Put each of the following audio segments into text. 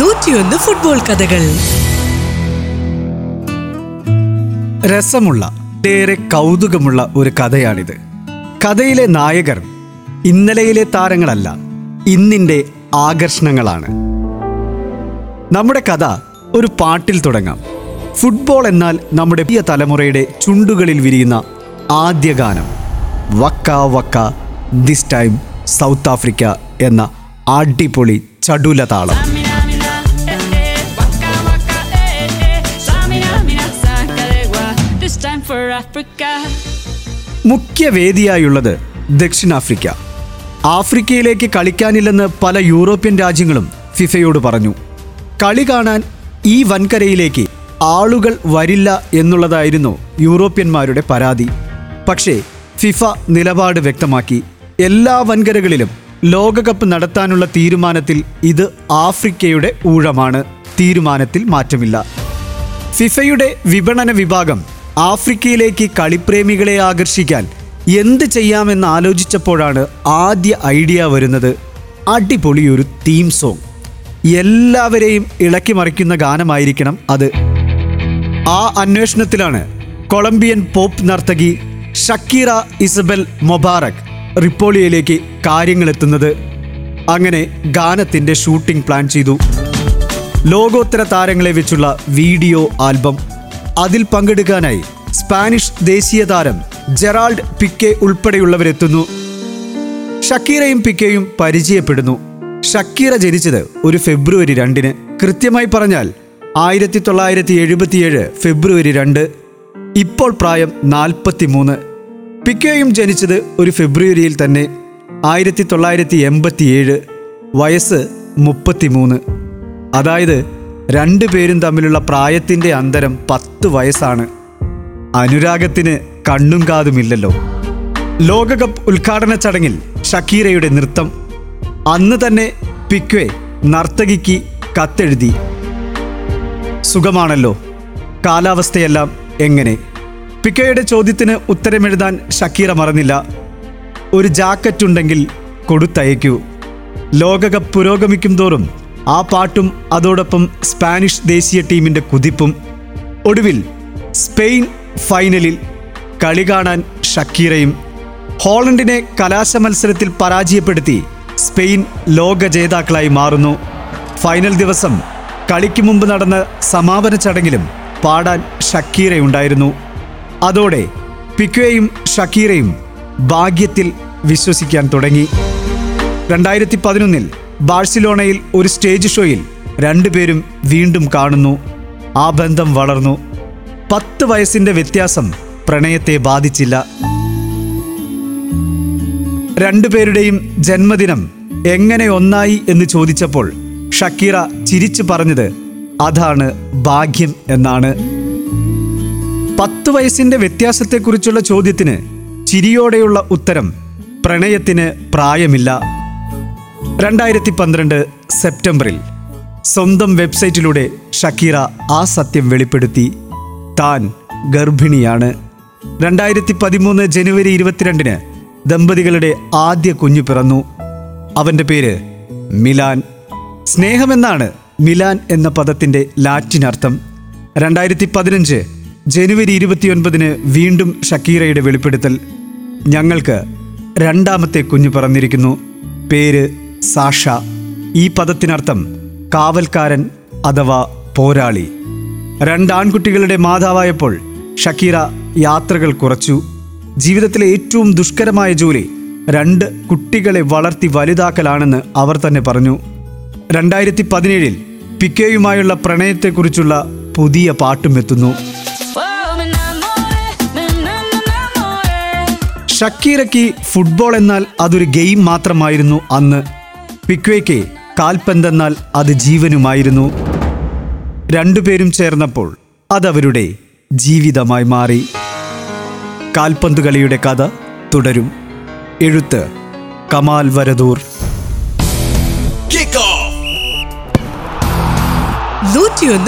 നൂറ്റിയൊന്ന് ഫുട്ബോൾ കഥകൾ. രസമുള്ള ഏറെ കൗതുകമുള്ള ഒരു കഥയാണിത്. കഥയിലെ നായകർ ഇന്നലെയിലെ താരങ്ങളല്ല ഇന്നിന്റെ ആകർഷണങ്ങളാണ്. നമ്മുടെ കഥ ഒരു പാട്ടിൽ തുടങ്ങാം. ഫുട്ബോൾ എന്നാൽ നമ്മുടെ പുതിയ തലമുറയുടെ ചുണ്ടുകളിൽ വിരിയുന്ന ആദ്യ ഗാനം waka waka this time South Africa എന്ന അടിപൊളി ചടുല താളം. മുഖ്യ വേദിയായുള്ളത് ദക്ഷിണാഫ്രിക്ക. ആഫ്രിക്കയിലേക്ക് കളിക്കാനില്ലെന്ന് പല യൂറോപ്യൻ രാജ്യങ്ങളും ഫിഫയോട് പറഞ്ഞു. കളി കാണാൻ ഈ വൻകരയിലേക്ക് ആളുകൾ വരില്ല എന്നുള്ളതായിരുന്നു യൂറോപ്യന്മാരുടെ പരാതി. പക്ഷേ ഫിഫ നിലപാട് വ്യക്തമാക്കി. എല്ലാ വൻകരകളിലും ലോകകപ്പ് നടത്താനുള്ള തീരുമാനത്തിൽ ഇത് ആഫ്രിക്കയുടെ ഊഴമാണ്. തീരുമാനത്തിൽ മാറ്റമില്ല. ഫിഫയുടെ വിപണന വിഭാഗം ആഫ്രിക്കയിലേക്ക് കളിപ്രേമികളെ ആകർഷിക്കാൻ എന്ത് ചെയ്യാമെന്ന് ആലോചിച്ചപ്പോഴാണ് ആദ്യ ഐഡിയ വരുന്നത്. അടിപൊളി ഒരു തീം സോങ് എല്ലാവരെയും ഇളക്കി മറിക്കുന്ന ഗാനമായിരിക്കണം അത്. ആ അന്വേഷണത്തിലാണ് കൊളംബിയൻ പോപ്പ് നർത്തകി ഷക്കീറ ഇസബൽ മൊബാറക് റിപ്പോളിയയിലേക്ക് കാര്യങ്ങളെത്തുന്നത് അങ്ങനെ ഗാനത്തിന്റെ ഷൂട്ടിംഗ് പ്ലാൻ ചെയ്തു. ലോകോത്തര താരങ്ങളെ വെച്ചുള്ള വീഡിയോ ആൽബം. അതിൽ പങ്കെടുക്കാനായി സ്പാനിഷ് ദേശീയ താരം ജെറാൾഡ് പിക്കെ ഉൾപ്പെടെയുള്ളവരെത്തുന്നു. ഷക്കീറയും പിക്കെയും പരിചയപ്പെടുന്നു. ഷക്കീറ ജനിച്ചത് ഒരു ഫെബ്രുവരി രണ്ടിന്. കൃത്യമായി പറഞ്ഞാൽ ആയിരത്തി തൊള്ളായിരത്തി എഴുപത്തിയേഴ് ഫെബ്രുവരി രണ്ട്. ഇപ്പോൾ പ്രായം നാൽപ്പത്തി മൂന്ന് പിക്കെയും ജനിച്ചത് ഒരു ഫെബ്രുവരിയിൽ തന്നെ ആയിരത്തി തൊള്ളായിരത്തി എൺപത്തിയേഴ് വയസ്സ് മുപ്പത്തിമൂന്ന്. അതായത് രണ്ടു പേരും തമ്മിലുള്ള പ്രായത്തിന്റെ അന്തരം പത്ത് വയസ്സാണ്. അനുരാഗത്തിന് കണ്ണും കാതുമില്ലല്ലോ ലോകകപ്പ് ഉദ്ഘാടന ചടങ്ങിൽ ഷക്കീരയുടെ നൃത്തം. അന്ന് തന്നെ പിക്വെ നർത്തകിക്ക് കത്തെഴുതി. സുഖമാണല്ലോ. കാലാവസ്ഥയെല്ലാം എങ്ങനെ? പിക്കയുടെ ചോദ്യത്തിന് ഉത്തരമെഴുതാൻ ഷക്കീറ മറന്നില്ല. ഒരു ജാക്കറ്റ് ഉണ്ടെങ്കിൽ കൊടുത്തയക്കൂ. ലോകകപ്പ് പുരോഗമിക്കും തോറും ആ പാട്ടും അതോടൊപ്പം സ്പാനിഷ് ദേശീയ ടീമിന്റെ കുതിപ്പും. ഒടുവിൽ സ്പെയിൻ ഫൈനലിൽ കളി കാണാൻ ഷക്കീറയും ഹോളണ്ടിനെ കലാശ മത്സരത്തിൽ പരാജയപ്പെടുത്തി സ്പെയിൻ ലോക ജേതാക്കളായി മാറുന്നു. ഫൈനൽ ദിവസം കളിക്ക് മുമ്പ് നടന്ന സമാപന ചടങ്ങിലും പാടാൻ ഷക്കീറയുണ്ടായിരുന്നു. അതോടെ പിക്വയും ഷക്കീറയും ഭാഗ്യത്തിൽ വിശ്വസിക്കാൻ തുടങ്ങി. രണ്ടായിരത്തി പതിനൊന്നിൽ ബാഴ്സിലോണയിൽ ഒരു സ്റ്റേജ് ഷോയിൽ രണ്ടുപേരും വീണ്ടും കാണുന്നു. ആ ബന്ധം വളർന്നു. പത്ത് വയസ്സിന്റെ വ്യത്യാസം പ്രണയത്തെ ബാധിച്ചില്ല. രണ്ടുപേരുടെയും ജന്മദിനം എങ്ങനെ ഒന്നായി എന്ന് ചോദിച്ചപ്പോൾ ഷക്കീറ ചിരിച്ചു പറഞ്ഞത് അതാണ് ഭാഗ്യം എന്നാണ്. പത്ത് വയസ്സിന്റെ വ്യത്യാസത്തെക്കുറിച്ചുള്ള ചോദ്യത്തിന് ചിരിയോടെയുള്ള ഉത്തരം പ്രണയത്തിന് പ്രായമില്ല. രണ്ടായിരത്തി പന്ത്രണ്ട് സെപ്റ്റംബറിൽ സ്വന്തം വെബ്സൈറ്റിലൂടെ ഷക്കീറ ആ സത്യം വെളിപ്പെടുത്തി. താൻ ഗർഭിണിയാണ്. രണ്ടായിരത്തി പതിമൂന്ന് ജനുവരി ഇരുപത്തിരണ്ടിന് ദമ്പതികളുടെ ആദ്യ കുഞ്ഞു പിറന്നു. അവന്റെ പേര് മിലാൻ. സ്നേഹമെന്നാണ് മിലാൻ എന്ന പദത്തിന്റെ ലാറ്റിൻ അർത്ഥം രണ്ടായിരത്തി പതിനഞ്ച് ജനുവരി ഇരുപത്തിയൊൻപതിന് വീണ്ടും ഷക്കീറയുടെ വെളിപ്പെടുത്തൽ. ഞങ്ങൾക്ക് രണ്ടാമത്തെ കുഞ്ഞു പിറന്നിരിക്കുന്നു. പേര് സാഷ. ഈ പദത്തിനർത്ഥം കാവൽക്കാരൻ അഥവാ പോരാളി. രണ്ടാൺകുട്ടികളുടെ മാതാവായപ്പോൾ ഷക്കീറ യാത്രകൾ കുറച്ചു. ജീവിതത്തിലെ ഏറ്റവും ദുഷ്കരമായ ജോലി രണ്ട് കുട്ടികളെ വളർത്തി വലുതാക്കലാണെന്ന് അവർ തന്നെ പറഞ്ഞു. രണ്ടായിരത്തി പതിനേഴിൽ പിക്കെയുമായുള്ള പ്രണയത്തെക്കുറിച്ചുള്ള പുതിയ പാട്ടും ഷക്കീറയ്ക്ക് ഫുട്ബോൾ എന്നാൽ അതൊരു ഗെയിം മാത്രമായിരുന്നു അന്ന്. പിക്വേക്ക് കാൽപന്തെന്നാൽ അത് ജീവനുമായിരുന്നു. രണ്ടുപേരും ചേർന്നപ്പോൾ അതവരുടെ ജീവിതമായി മാറി. കാൽപന്ത് കളിയുടെ കഥ തുടരും. എഴുത്ത് കമാൽ വരദൂർ.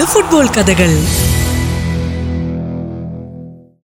ഫുട്ബോൾ കഥകൾ.